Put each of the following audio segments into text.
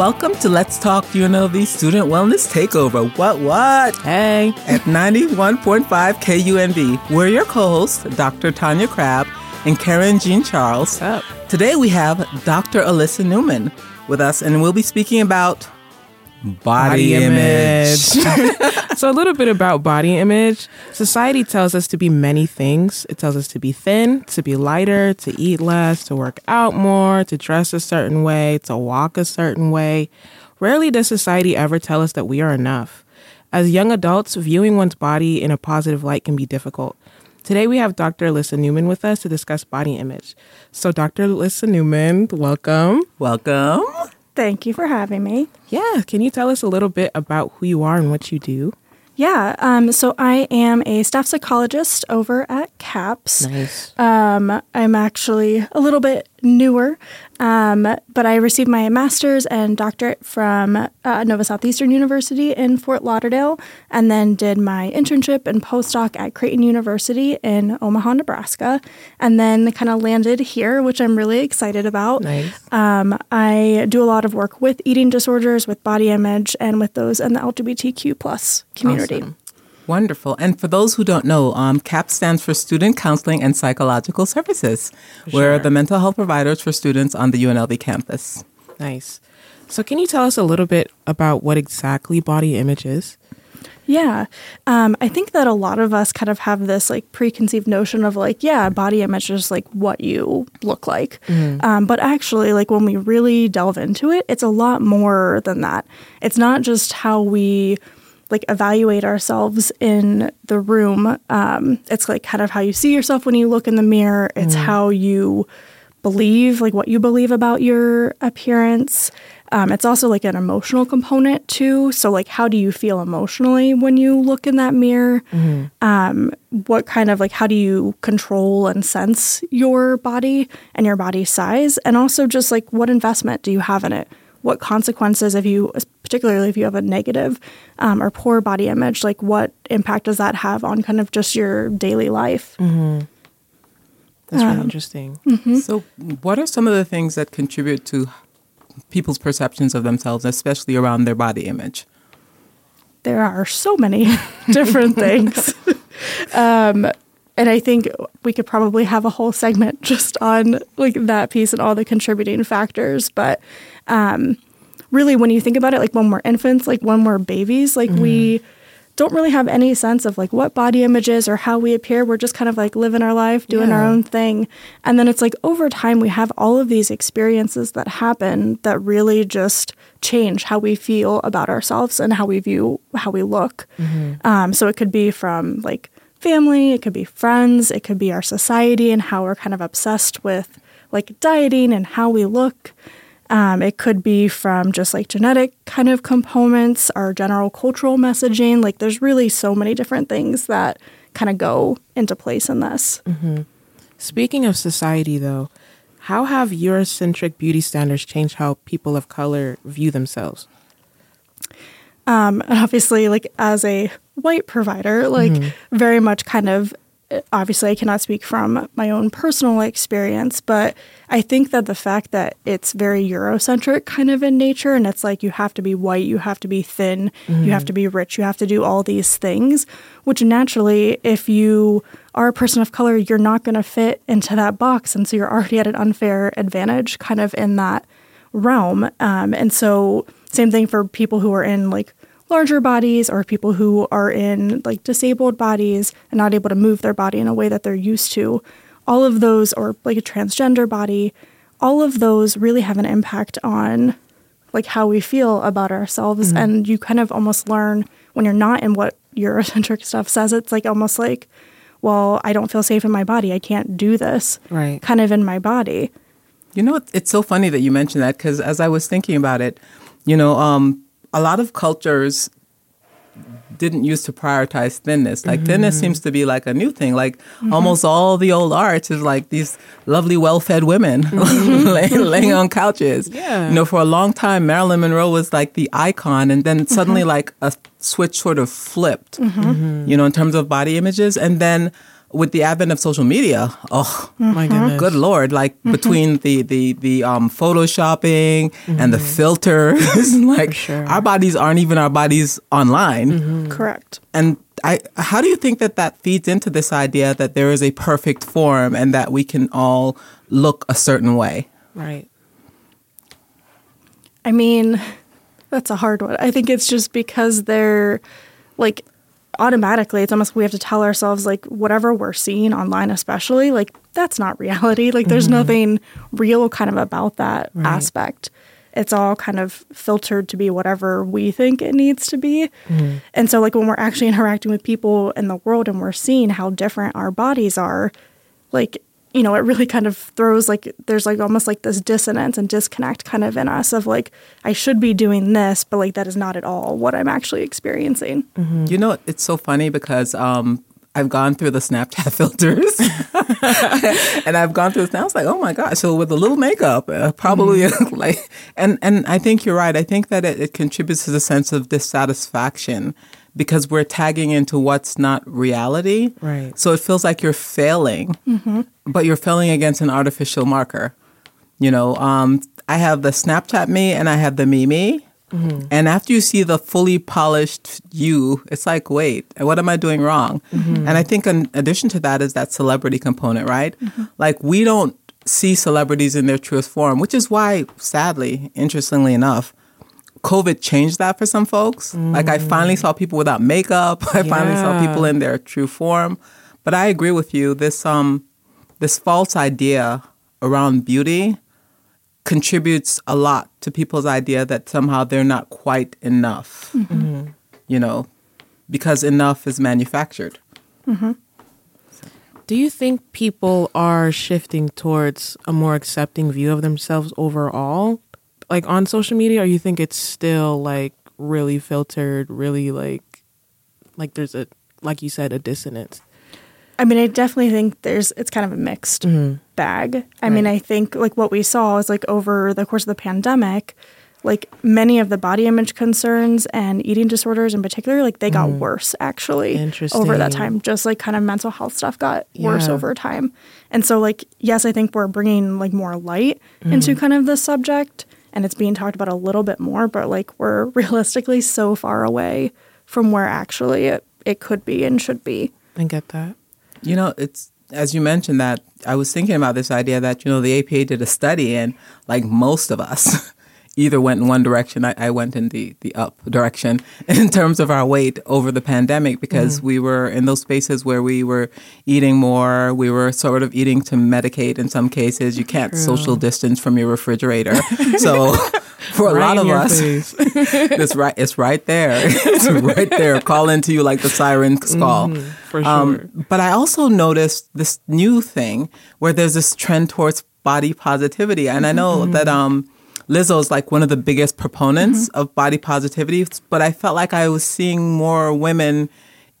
Welcome to Let's Talk UNLV Student Wellness Takeover. What, what? Hey. At 91.5 KUNV. We're your co hosts, Dr. Tanya Crabb and Karen Jean Charles. Up? Today we have Dr. Alyssa Newman with us, and we'll be speaking about body, Body image. image. so, a little bit about body image. Society tells us to be many things. It tells us to be thin, to be lighter, to eat less, to work out more, to dress a certain way, to walk a certain way. Rarely does society ever tell us that we are enough. As young adults, viewing one's body in a positive light can be difficult. Today, we have Dr. Alyssa Newman with us to discuss body image. So, Dr. Alyssa Newman, welcome. Welcome. Thank you for having me. Yeah, can you tell us a little bit about who you are and what you do? Yeah, um, so I am a staff psychologist over at CAPS. Nice. Um, I'm actually a little bit newer, um, but I received my master's and doctorate from uh, Nova Southeastern University in Fort Lauderdale, and then did my internship and postdoc at Creighton University in Omaha, Nebraska, and then kind of landed here, which I'm really excited about. Nice. Um, I do a lot of work with eating disorders, with body image, and with those in the LGBTQ plus community. Awesome. Wonderful. And for those who don't know, um, CAP stands for Student Counseling and Psychological Services. We're the mental health providers for students on the UNLV campus. Nice. So, can you tell us a little bit about what exactly body image is? Yeah. Um, I think that a lot of us kind of have this like preconceived notion of like, yeah, body image is like what you look like. Um, but actually, like when we really delve into it, it's a lot more than that. It's not just how we like evaluate ourselves in the room. Um, it's like kind of how you see yourself when you look in the mirror. It's how you believe, like what you believe about your appearance. Um, it's also like an emotional component too. So, like, how do you feel emotionally when you look in that mirror? Um, what kind of like, how do you control and sense your body and your body size? And also, just like, what investment do you have in it? What consequences, if you, particularly if you have a negative um, or poor body image, like, what impact does that have on kind of just your daily life? That's really interesting. So, what are some of the things that contribute to people's perceptions of themselves, especially around their body image? there are so many different things. um, and I think we could probably have a whole segment just on like that piece and all the contributing factors. But um, really, when you think about it, like when we're infants, like when we're babies, like we don't really have any sense of like what body image is or how we appear. We're just kind of like living our life, doing our own thing. And then it's like over time, we have all of these experiences that happen that really just change how we feel about ourselves and how we view how we look. Um, so it could be from like family, it could be friends, it could be our society and how we're kind of obsessed with like dieting and how we look. Um, it could be from just like genetic kind of components, our general cultural messaging. Like, there's really so many different things that kind of go into place in this. Speaking of society, though, how have Eurocentric beauty standards changed how people of color view themselves? Um, obviously, like as a white provider, like mm-hmm. very much kind of uh, obviously I cannot speak from my own personal experience, but I think that the fact that it's very Eurocentric kind of in nature and it's like you have to be white, you have to be thin, you have mm-hmm. to be rich, you have to do all these things, which naturally, if you are a person of color, you're not going to fit into that box. And so you're already at an unfair advantage kind of in that realm. Um, and so, same thing for people who are in like larger bodies or people who are in like disabled bodies and not able to move their body in a way that they're used to. All of those, or like a transgender body, all of those really have an impact on like how we feel about ourselves. And you kind of almost learn when you're not in what Eurocentric stuff says. It's like almost like, well, I don't feel safe in my body. I can't do this Right. kind of in my body. You know, it's so funny that you mentioned that because as I was thinking about it, you know, um, a lot of cultures didn't used to prioritize thinness. Like thinness Mm-hmm. seems to be like a new thing. Like almost all the old arts is like these lovely, well-fed women laying, laying on couches. Mm-hmm. Yeah. You know, for a long time, Marilyn Monroe was like the icon, and then suddenly like a switch sort of flipped. Mm-hmm. You know, in terms of body images, and then with the advent of social media, oh My mm-hmm. goodness. good lord! Like mm-hmm. between the the the um, photoshopping and the mm-hmm. filters, like sure. our bodies aren't even our bodies online. Correct. And I, how do you think that that feeds into this idea that there is a perfect form and that we can all look a certain way? Right. I mean, that's a hard one. I think it's just because they're like automatically, it's almost we have to tell ourselves like whatever we're seeing online, especially like that's not reality. Like there's mm-hmm. nothing real kind of about that Right. aspect. It's all kind of filtered to be whatever we think it needs to be. Mm-hmm. And so, like, when we're actually interacting with people in the world and we're seeing how different our bodies are, like, you know, it really kind of throws like there's like almost like this dissonance and disconnect kind of in us of like, I should be doing this, but like that is not at all what I'm actually experiencing. You know, it's so funny because um, I've gone through the Snapchat filters, and I've gone through this. Now it's like, oh my gosh! So with a little makeup, uh, probably like, and and I think you're right. I think that it, it contributes to the sense of dissatisfaction because we're tagging into what's not reality. Right. So it feels like you're failing, mm-hmm. but you're failing against an artificial marker. You know, um, I have the Snapchat me and I have the me me. Mm-hmm. And after you see the fully polished you, it's like, wait, what am I doing wrong? Mm-hmm. And I think in addition to that is that celebrity component, right? Like we don't see celebrities in their truest form, which is why, sadly, interestingly enough, COVID changed that for some folks. Like I finally saw people without makeup. I finally saw people in their true form. But I agree with you. This um this false idea around beauty contributes a lot to people's idea that somehow they're not quite enough. You know, because enough is manufactured. Do you think people are shifting towards a more accepting view of themselves overall? Like on social media, or you think it's still like really filtered, really like like there's a like you said, a dissonance? I mean, I definitely think there's it's kind of a mixed mm-hmm. bag. I mean, I think like what we saw is like over the course of the pandemic, like many of the body image concerns and eating disorders in particular, like they got mm-hmm. worse actually over that time. Just like kind of mental health stuff got worse over time. And so like yes, I think we're bringing like more light into mm-hmm. kind of this subject and it's being talked about a little bit more, but like we're realistically so far away from where actually it, it could be and should be. I get that. You know, it's as you mentioned that I was thinking about this idea that you know the APA did a study and like most of us either went in one direction. I, I went in the the up direction in terms of our weight over the pandemic because we were in those spaces where we were eating more. We were sort of eating to medicate in some cases. You can't social distance from your refrigerator, so. For a Right lot of us, it's right. It's right there. It's right there, calling to you like the siren call. for Um, sure. but I also noticed this new thing where there's this trend towards body positivity, and I know that um, Lizzo's like one of the biggest proponents mm-hmm. of body positivity. But I felt like I was seeing more women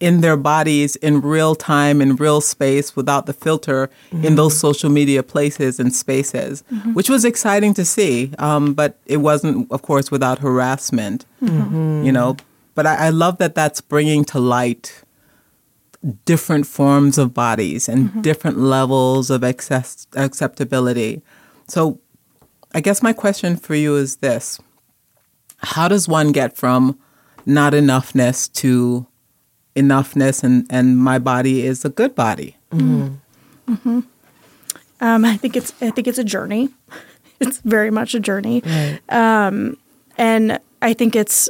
in their bodies in real time, in real space, without the filter, in those mm-hmm. social media places and spaces, mm-hmm. which was exciting to see. Um, but it wasn't, of course, without harassment. You know, but I, I love that that's bringing to light different forms of bodies and different levels of access, acceptability. So, I guess my question for you is this How does one get from not enoughness to enoughness and, and my body is a good body? Mm-hmm. Mm-hmm. Um, I think it's I think it's a journey. It's very much a journey, Right. Um, and I think it's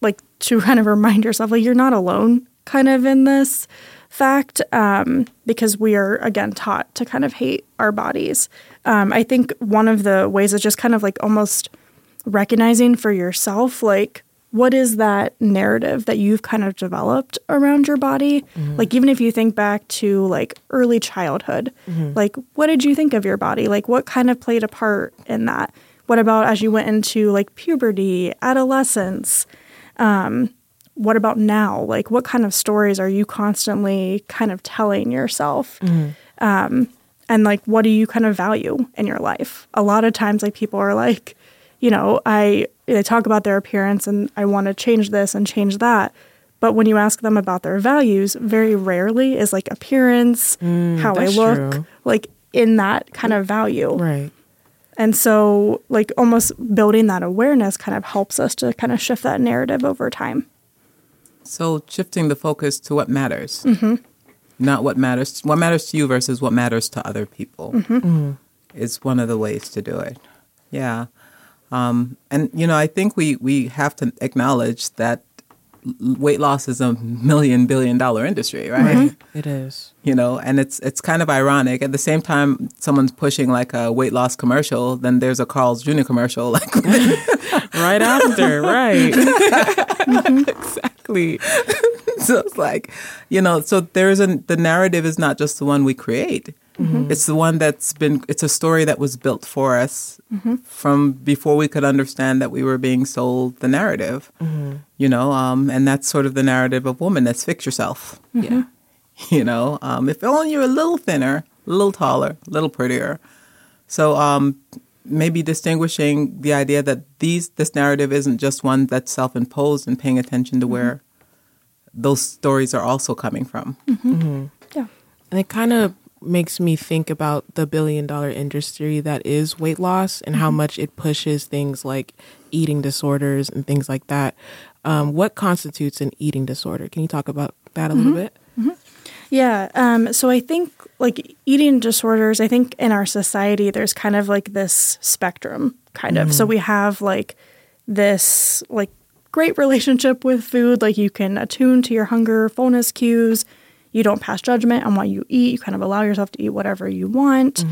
like to kind of remind yourself like you're not alone, kind of in this fact, um, because we are again taught to kind of hate our bodies. Um, I think one of the ways is just kind of like almost recognizing for yourself like what is that narrative that you've kind of developed around your body? Like even if you think back to like early childhood like what did you think of your body? Like what kind of played a part in that? What about as you went into like puberty adolescence? Um, what about now like what kind of stories are you constantly kind of telling yourself um, and like what do you kind of value in your life a lot of times like people are like you know i they talk about their appearance and i want to change this and change that But when you ask them about their values, very rarely is like appearance, how I look, true. like in that kind of value. Right. And so, like, almost building that awareness kind of helps us to kind of shift that narrative over time. So shifting the focus to what matters, mm-hmm. not what matters. What matters to you versus what matters to other people mm-hmm. mm. is one of the ways to do it. Yeah, um, and you know, I think we we have to acknowledge that l- weight loss is a million billion dollar industry, right? Mm-hmm. It is. You know, and it's it's kind of ironic. At the same time, someone's pushing like a weight loss commercial, then there's a Carl's Jr. commercial, like Right after, right. Mm-hmm. exactly. so it's like, you know, so there's a the narrative is not just the one we create. Mm-hmm. It's the one that's been. It's a story that was built for us mm-hmm. from before we could understand that we were being sold the narrative. Mm-hmm. You know, um, and that's sort of the narrative of woman. That's fix yourself. Yeah. You know, um, if only you're a little thinner, a little taller, a little prettier. So um, maybe distinguishing the idea that these this narrative isn't just one that's self-imposed and paying attention to where those stories are also coming from. Yeah. And it kind of makes me think about the billion dollar industry that is weight loss and how much it pushes things like eating disorders and things like that. Um, what constitutes an eating disorder? Can you talk about that a little bit? Yeah. Um, so I think like eating disorders, I think in our society, there's kind of like this spectrum, kind of. So we have like this like great relationship with food. Like you can attune to your hunger, fullness cues. You don't pass judgment on what you eat. You kind of allow yourself to eat whatever you want,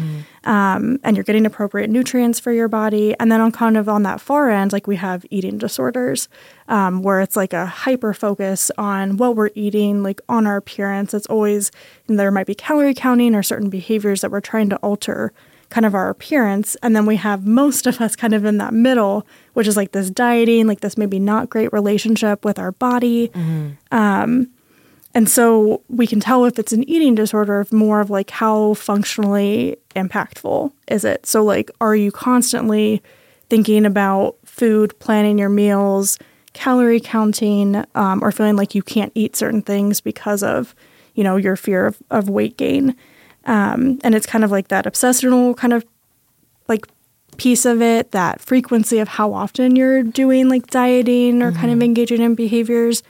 um, and you're getting appropriate nutrients for your body. And then on kind of on that far end, like we have eating disorders, um, where it's like a hyper focus on what we're eating, like on our appearance. It's always and there might be calorie counting or certain behaviors that we're trying to alter kind of our appearance. And then we have most of us kind of in that middle, which is like this dieting, like this maybe not great relationship with our body. Um, and so we can tell if it's an eating disorder of more of like how functionally impactful is it. So like are you constantly thinking about food, planning your meals, calorie counting, um, or feeling like you can't eat certain things because of, you know, your fear of, of weight gain. Um, and it's kind of like that obsessional kind of like piece of it, that frequency of how often you're doing like dieting or kind of engaging in behaviors.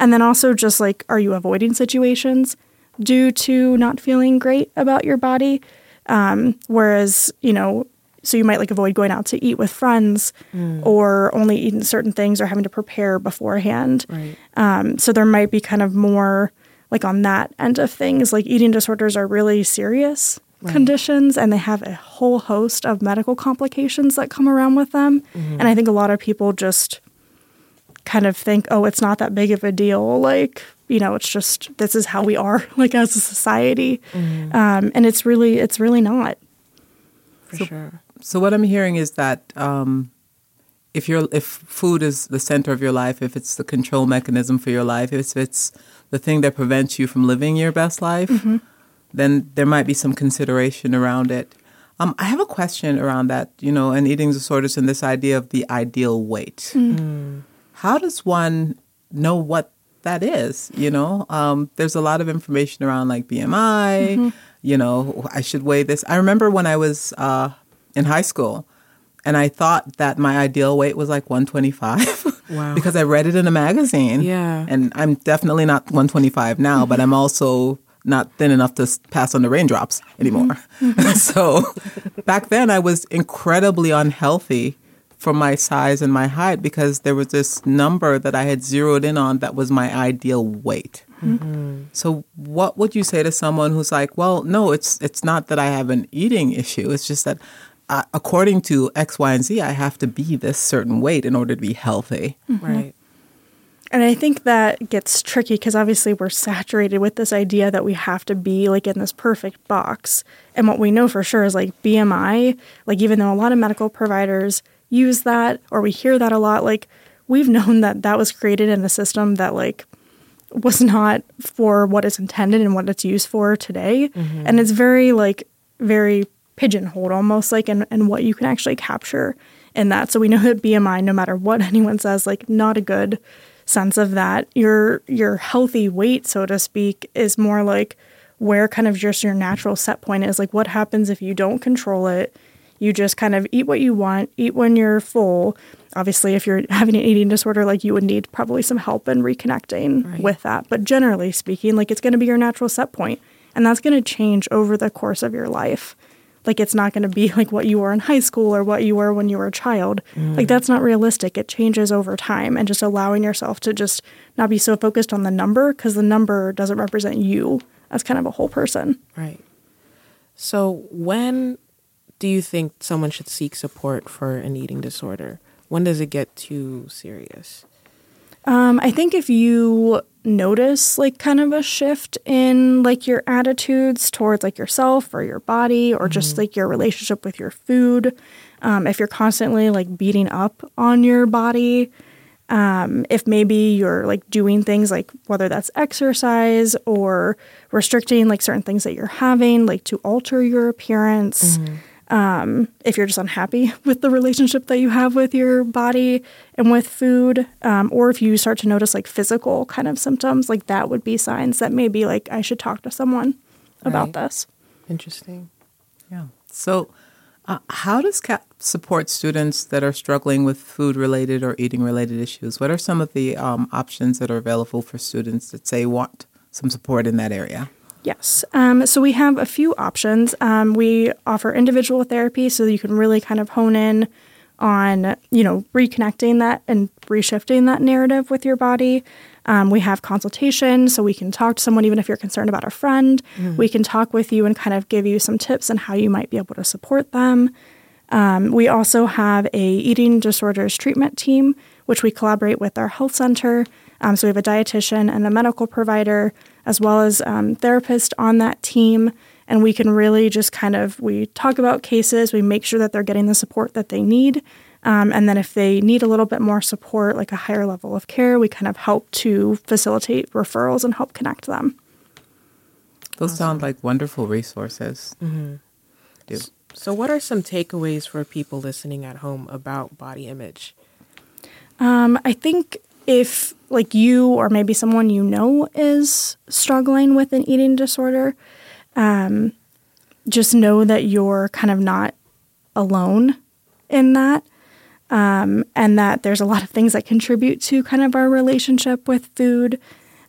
And then also just like, are you avoiding situations due to not feeling great about your body? Um, whereas, you know, so you might like avoid going out to eat with friends or only eating certain things or having to prepare beforehand. Right. Um, so there might be kind of more like on that end of things. Like eating disorders are really serious conditions and they have a whole host of medical complications that come around with them. And I think a lot of people just kind of think, oh, it's not that big of a deal. Like, you know, it's just this is how we are, like as a society. Um, and it's really, it's really not. For sure. So what I'm hearing is that um, if you're if food is the center of your life, if it's the control mechanism for your life, if it's the thing that prevents you from living your best life, then there might be some consideration around it. Um, I have a question around that, you know, and eating disorders and this idea of the ideal weight. How does one know what that is? You know, um, there's a lot of information around like BMI. You know, I should weigh this. I remember when I was uh, in high school, and I thought that my ideal weight was like 125. Wow. because I read it in a magazine. Yeah. And I'm definitely not 125 now, but I'm also not thin enough to pass on the raindrops anymore. so back then I was incredibly unhealthy for my size and my height because there was this number that I had zeroed in on that was my ideal weight. So what would you say to someone who's like, well, no, it's it's not that I have an eating issue. It's just that uh, according to X, Y, and Z, I have to be this certain weight in order to be healthy. Right. And I think that gets tricky because obviously we're saturated with this idea that we have to be like in this perfect box. And what we know for sure is like BMI, like even though a lot of medical providers use that or we hear that a lot, like we've known that that was created in a system that like was not for what it's intended and what it's used for today. Mm-hmm. And it's very like very pigeonholed almost like and and what you can actually capture in that. So we know that BMI, no matter what anyone says, like not a good sense of that your your healthy weight so to speak is more like where kind of just your natural set point is like what happens if you don't control it you just kind of eat what you want eat when you're full. Obviously if you're having an eating disorder like you would need probably some help in reconnecting Right. with that. But generally speaking like it's going to be your natural set point and that's going to change over the course of your life. Like it's not going to be like what you were in high school or what you were when you were a child. Like mm. that's not realistic. It changes over time and just allowing yourself to just not be so focused on the number because the number doesn't represent you as kind of a whole person. Right. So, when do you think someone should seek support for an eating disorder? When does it get too serious? Um, I think if you notice like kind of a shift in like your attitudes towards like yourself or your body or just like your relationship with your food, um, if you're constantly like beating up on your body, um, if maybe you're like doing things like whether that's exercise or restricting like certain things that you're having, like to alter your appearance, um, if you're just unhappy with the relationship that you have with your body and with food, um, or if you start to notice like physical kind of symptoms, like that would be signs that maybe like I should talk to someone about Right. this. Interesting. Yeah. So, uh, how does CAP support students that are struggling with food related or eating related issues? What are some of the um, options that are available for students that say want some support in that area? Yes. Um, so we have a few options. Um, we offer individual therapy so that you can really kind of hone in on, you know, reconnecting that and reshifting that narrative with your body. Um, we have consultation so we can talk to someone even if you're concerned about a friend. We can talk with you and kind of give you some tips on how you might be able to support them. Um, we also have a eating disorders treatment team, which we collaborate with our health center. Um, so we have a dietitian and a medical provider, as well as um, therapists on that team, and we can really just kind of we talk about cases. We make sure that they're getting the support that they need, um, and then if they need a little bit more support, like a higher level of care, we kind of help to facilitate referrals and help connect them. Those sound like wonderful resources. Do. So, what are some takeaways for people listening at home about body image? Um, I think if like you or maybe someone you know is struggling with an eating disorder, um, just know that you're kind of not alone in that. Um, and that there's a lot of things that contribute to kind of our relationship with food.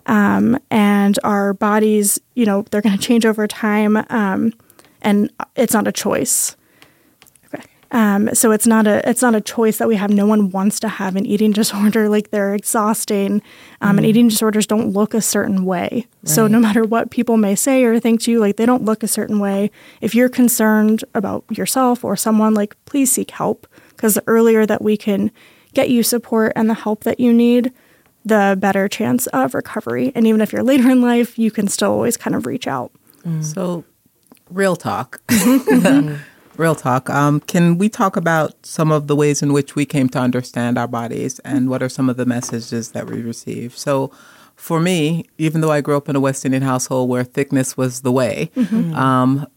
Um, and our bodies, you know, they're going to change over time. Um, and it's not a choice. Um, so it's not a it's not a choice that we have. No one wants to have an eating disorder. Like they're exhausting, um, and eating disorders don't look a certain way. So no matter what people may say or think to you, like they don't look a certain way. If you're concerned about yourself or someone, like please seek help because the earlier that we can get you support and the help that you need, the better chance of recovery. And even if you're later in life, you can still always kind of reach out. So, real talk. real talk. Um, can we talk about some of the ways in which we came to understand our bodies and what are some of the messages that we receive? So, for me, even though I grew up in a West Indian household where thickness was the way, um,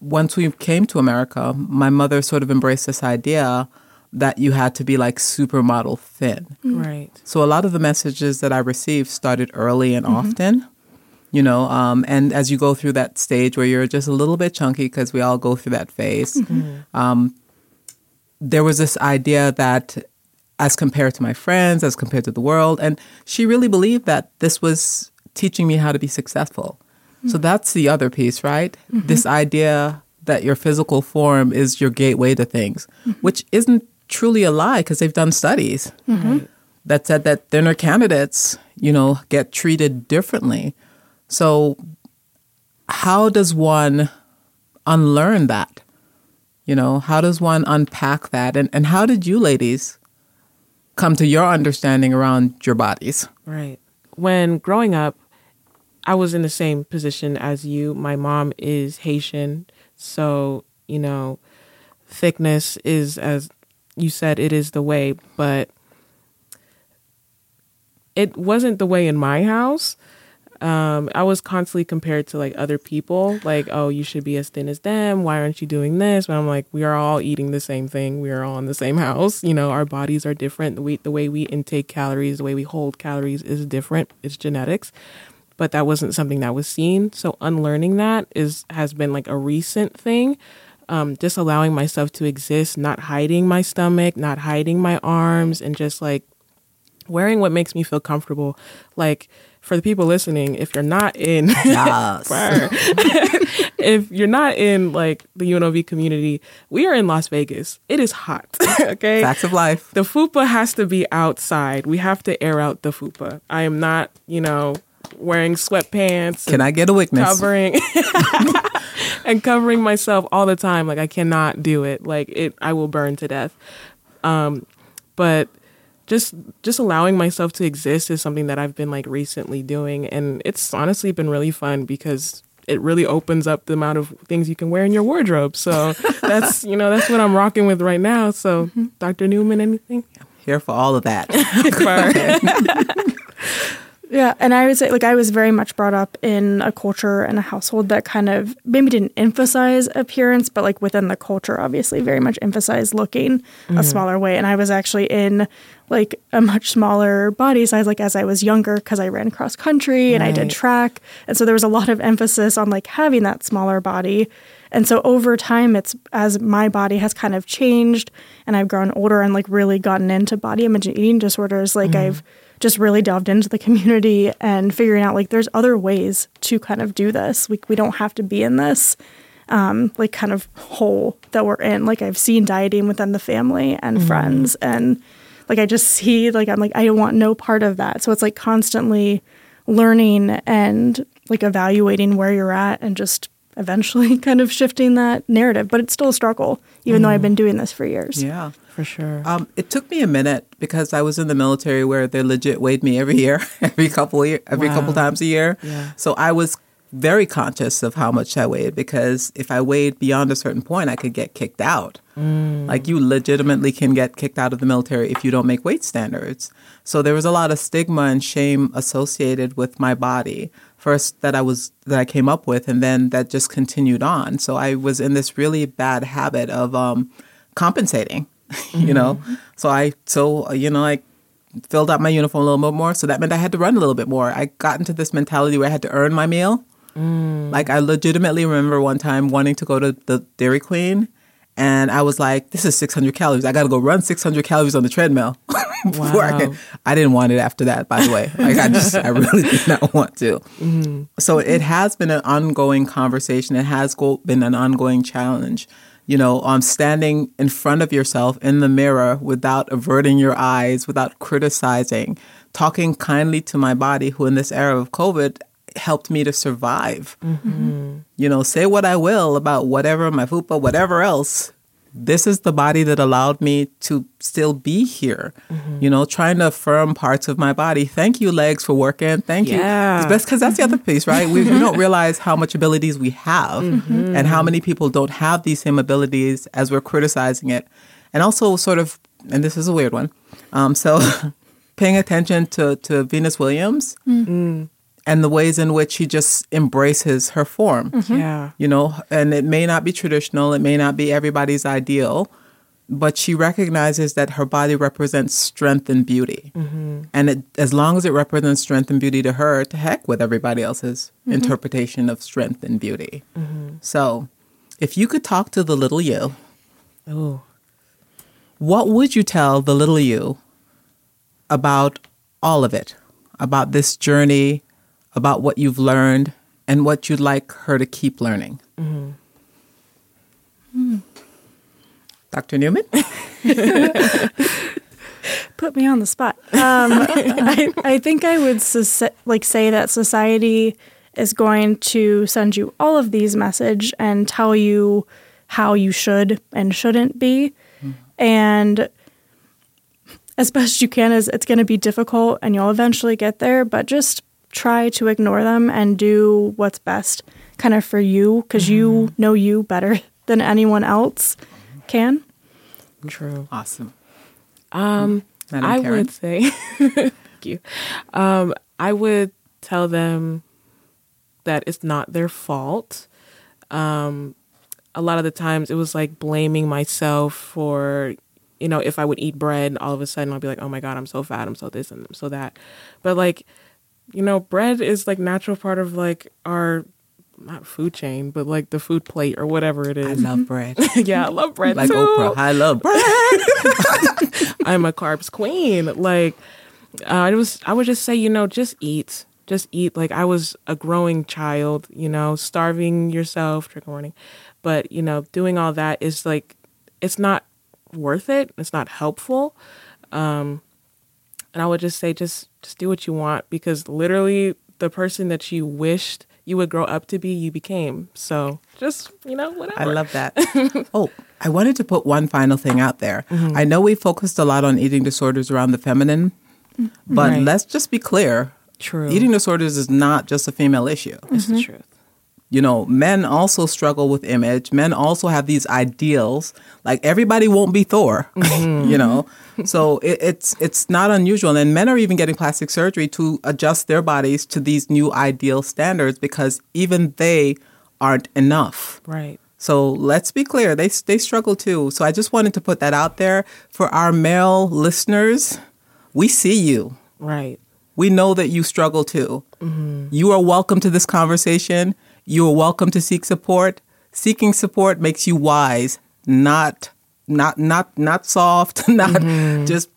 once we came to America, my mother sort of embraced this idea that you had to be like supermodel thin. Right. So a lot of the messages that I received started early and often, you know, um, and as you go through that stage where you're just a little bit chunky, because we all go through that phase, mm-hmm. Mm-hmm. um, there was this idea that as compared to my friends, as compared to the world, and she really believed that this was teaching me how to be successful. Mm-hmm. So that's the other piece, right? This idea that your physical form is your gateway to things, which isn't truly a lie because they've done studies that said that thinner candidates, you know, get treated differently. So, how does one unlearn that? You know, how does one unpack that? And, and how did you ladies come to your understanding around your bodies? Right. When growing up, I was in the same position as you. My mom is Haitian, so, you know, thickness is, as you said, it is the way, but it wasn't the way in my house. Um, I was constantly compared to like other people, like, oh, you should be as thin as them. Why aren't you doing this? But I'm like, we are all eating the same thing. We are all in the same house. You know, our bodies are different. The way, the way we intake calories, the way we hold calories is different. It's genetics. But that wasn't something that was seen. So unlearning that is has been like a recent thing. Um, just allowing myself to exist, not hiding my stomach, not hiding my arms, and just like wearing what makes me feel comfortable. Like for the people listening, if you're not in Yes. if you're not in like the UNLV community, we are in Las Vegas. It is hot. okay. Facts of life. The fupa has to be outside. We have to air out the fupa. I am not, you know, wearing sweatpants. Can I get a witness? covering and covering myself all the time? Like I cannot do it. Like it, I will burn to death. Um, but just just allowing myself to exist is something that I've been like recently doing, and it's honestly been really fun because it really opens up the amount of things you can wear in your wardrobe. So that's you know that's what I'm rocking with right now. So mm-hmm. Dr. Newman, anything? Here for all of that. Yeah, and I would say like I was very much brought up in a culture and a household that kind of maybe didn't emphasize appearance, but like within the culture, obviously very much emphasized looking a mm-hmm. smaller way. And I was actually in like a much smaller body size, like as I was younger, because I ran cross country and I did track, and so there was a lot of emphasis on like having that smaller body. And so over time, it's as my body has kind of changed and I've grown older and like really gotten into body image and eating disorders, like I've just really delved into the community and figuring out like there's other ways to kind of do this. We, we don't have to be in this um, like kind of hole that we're in. Like I've seen dieting within the family and friends and like I just see like I'm like I want no part of that. So it's like constantly learning and like evaluating where you're at and just eventually kind of shifting that narrative. But it's still a struggle, even though I've been doing this for years. yeah. For sure. Um, it took me a minute because I was in the military where they legit weighed me every year, every couple year, every couple times a year. Yeah. So I was very conscious of how much I weighed because if I weighed beyond a certain point, I could get kicked out. Like you legitimately can get kicked out of the military if you don't make weight standards. So there was a lot of stigma and shame associated with my body. First that I was that I came up with, and then that just continued on. So I was in this really bad habit of um, compensating. you know, so I so uh, you know I filled out my uniform a little bit more. So that meant I had to run a little bit more. I got into this mentality where I had to earn my meal. Like I legitimately remember one time wanting to go to the Dairy Queen, and I was like, "This is 600 calories. I got to go run 600 calories on the treadmill." before I, can. I didn't want it after that, by the way. Like I just, I really did not want to. So it has been an ongoing conversation. It has go, been an ongoing challenge. You know, um, standing in front of yourself in the mirror without averting your eyes, without criticizing, talking kindly to my body, who in this era of COVID helped me to survive. You know, say what I will about whatever my fupa, whatever else. This is the body that allowed me to still be here. Mm-hmm. You know, trying to affirm parts of my body. Thank you, legs, for working. Thank you. Yeah. Best because that's the other piece, right? We, we don't realize how much abilities we have mm-hmm. and how many people don't have these same abilities as we're criticizing it. And also, sort of, and this is a weird one. Um, so, paying attention to, to Venus Williams mm-hmm. And the ways in which she just embraces her form. Mm-hmm. Yeah. You know, and it may not be traditional, it may not be everybody's ideal, but she recognizes that her body represents strength and beauty. Mm-hmm. And it, as long as it represents strength and beauty to her, to heck with everybody else's mm-hmm. interpretation of strength and beauty. So, if you could talk to the little you, Oh. what would you tell the little you about all of it, about this journey, about what you've learned, and what you'd like her to keep learning? Dr. Newman? put me on the spot. Um, I, I think I would like say that society is going to send you all of these message and tell you how you should and shouldn't be, and as best you can, is it's going to be difficult, and you'll eventually get there. But just try to ignore them and do what's best, kind of for you, because you know you better than anyone else can. True. Awesome. Um, Madam I Karen? would say, thank you. Um, I would tell them that it's not their fault. Um, a lot of the times it was like blaming myself for, you know, if I would eat bread, all of a sudden I'll be like, oh my God, I'm so fat, I'm so this and I'm so that. But like, you know, bread is like natural part of like our not food chain, but like the food plate or whatever it is. I love bread. yeah, I love bread like too. Oprah. I love bread. I'm a carbs queen. Like, uh, I was, I would just say, you know, just eat, just eat. Like, I was a growing child, you know, starving yourself, trigger warning, but you know, doing all that is like, it's not worth it. It's not helpful. Um, and I would just say, just, just do what you want because literally, the person that you wished you would grow up to be, you became. So just, you know, whatever. I love that. oh, I wanted to put one final thing out there. Mm-hmm. I know we focused a lot on eating disorders around the feminine, but Right. let's just be clear. True. Eating disorders is not just a female issue. It's the mm-hmm. truth. You know, men also struggle with image. Men also have these ideals. Like everybody won't be Thor, mm-hmm. you know. So it, it's it's not unusual, and men are even getting plastic surgery to adjust their bodies to these new ideal standards because even they aren't enough. Right. So let's be clear, they they struggle too. So I just wanted to put that out there for our male listeners. We see you. Right. We know that you struggle too. Mm-hmm. You are welcome to this conversation. You are welcome to seek support. Seeking support makes you wise, not not not not soft, not mm-hmm. just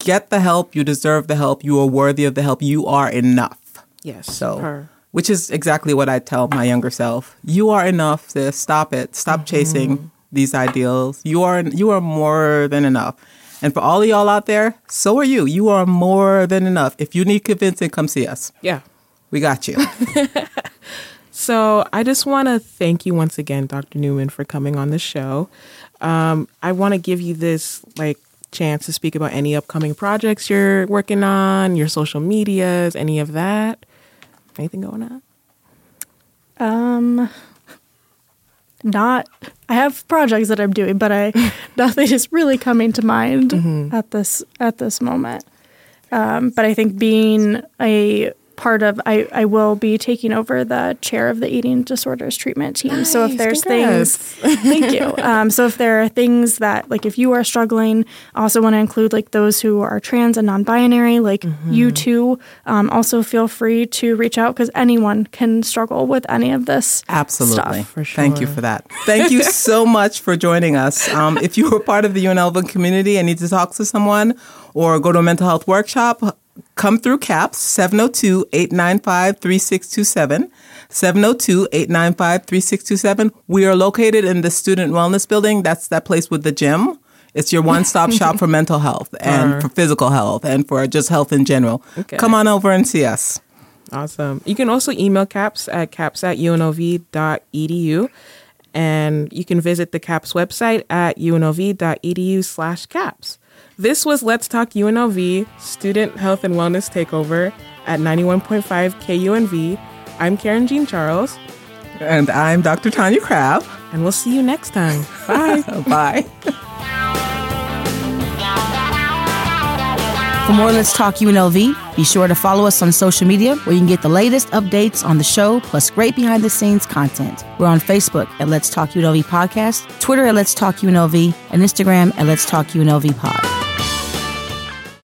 get the help. You deserve the help. You are worthy of the help. You are enough. Yes. So, her. which is exactly what I tell my younger self. You are enough, sis. Stop it. Stop mm-hmm. chasing these ideals. You are you are more than enough. And for all of y'all out there, so are you. You are more than enough. If you need convincing, come see us. Yeah. We got you. So I just want to thank you once again, Dr. Newman, for coming on the show. Um, I want to give you this like chance to speak about any upcoming projects you're working on, your social medias, any of that. Anything going on? Um, not. I have projects that I'm doing, but I nothing is really coming to mind at this at this moment. Um, but I think being a part of, I, I will be taking over the chair of the eating disorders treatment team. so if there's congrats. things, thank you. Um, so if there are things that, like, if you are struggling, I also want to include like those who are trans and non-binary, like you too. Um, also feel free to reach out because anyone can struggle with any of this. Absolutely. Stuff. For Thank you for that. Thank you so much for joining us. Um, if you were part of the UNLV community and need to talk to someone or go to a mental health workshop, come through CAPS 702 895 3627. 702 895 3627. We are located in the Student Wellness Building. That's that place with the gym. It's your one stop shop for mental health and for physical health and for just health in general. Okay. Come on over and see us. Awesome. You can also email CAPS at caps at unlv.edu. And you can visit the CAPS website at unlv.edu slash CAPS. This was Let's Talk UNLV Student Health and Wellness Takeover at 91.5 KUNV. I'm Karen Jean Charles, And I'm Dr. Tanya Crabb. and we'll see you next time. Bye. Bye. For more Let's Talk UNLV, be sure to follow us on social media where you can get the latest updates on the show plus great behind the scenes content. We're on Facebook at Let's Talk UNLV Podcast, Twitter at Let's Talk UNLV, and Instagram at Let's Talk UNLV Pod.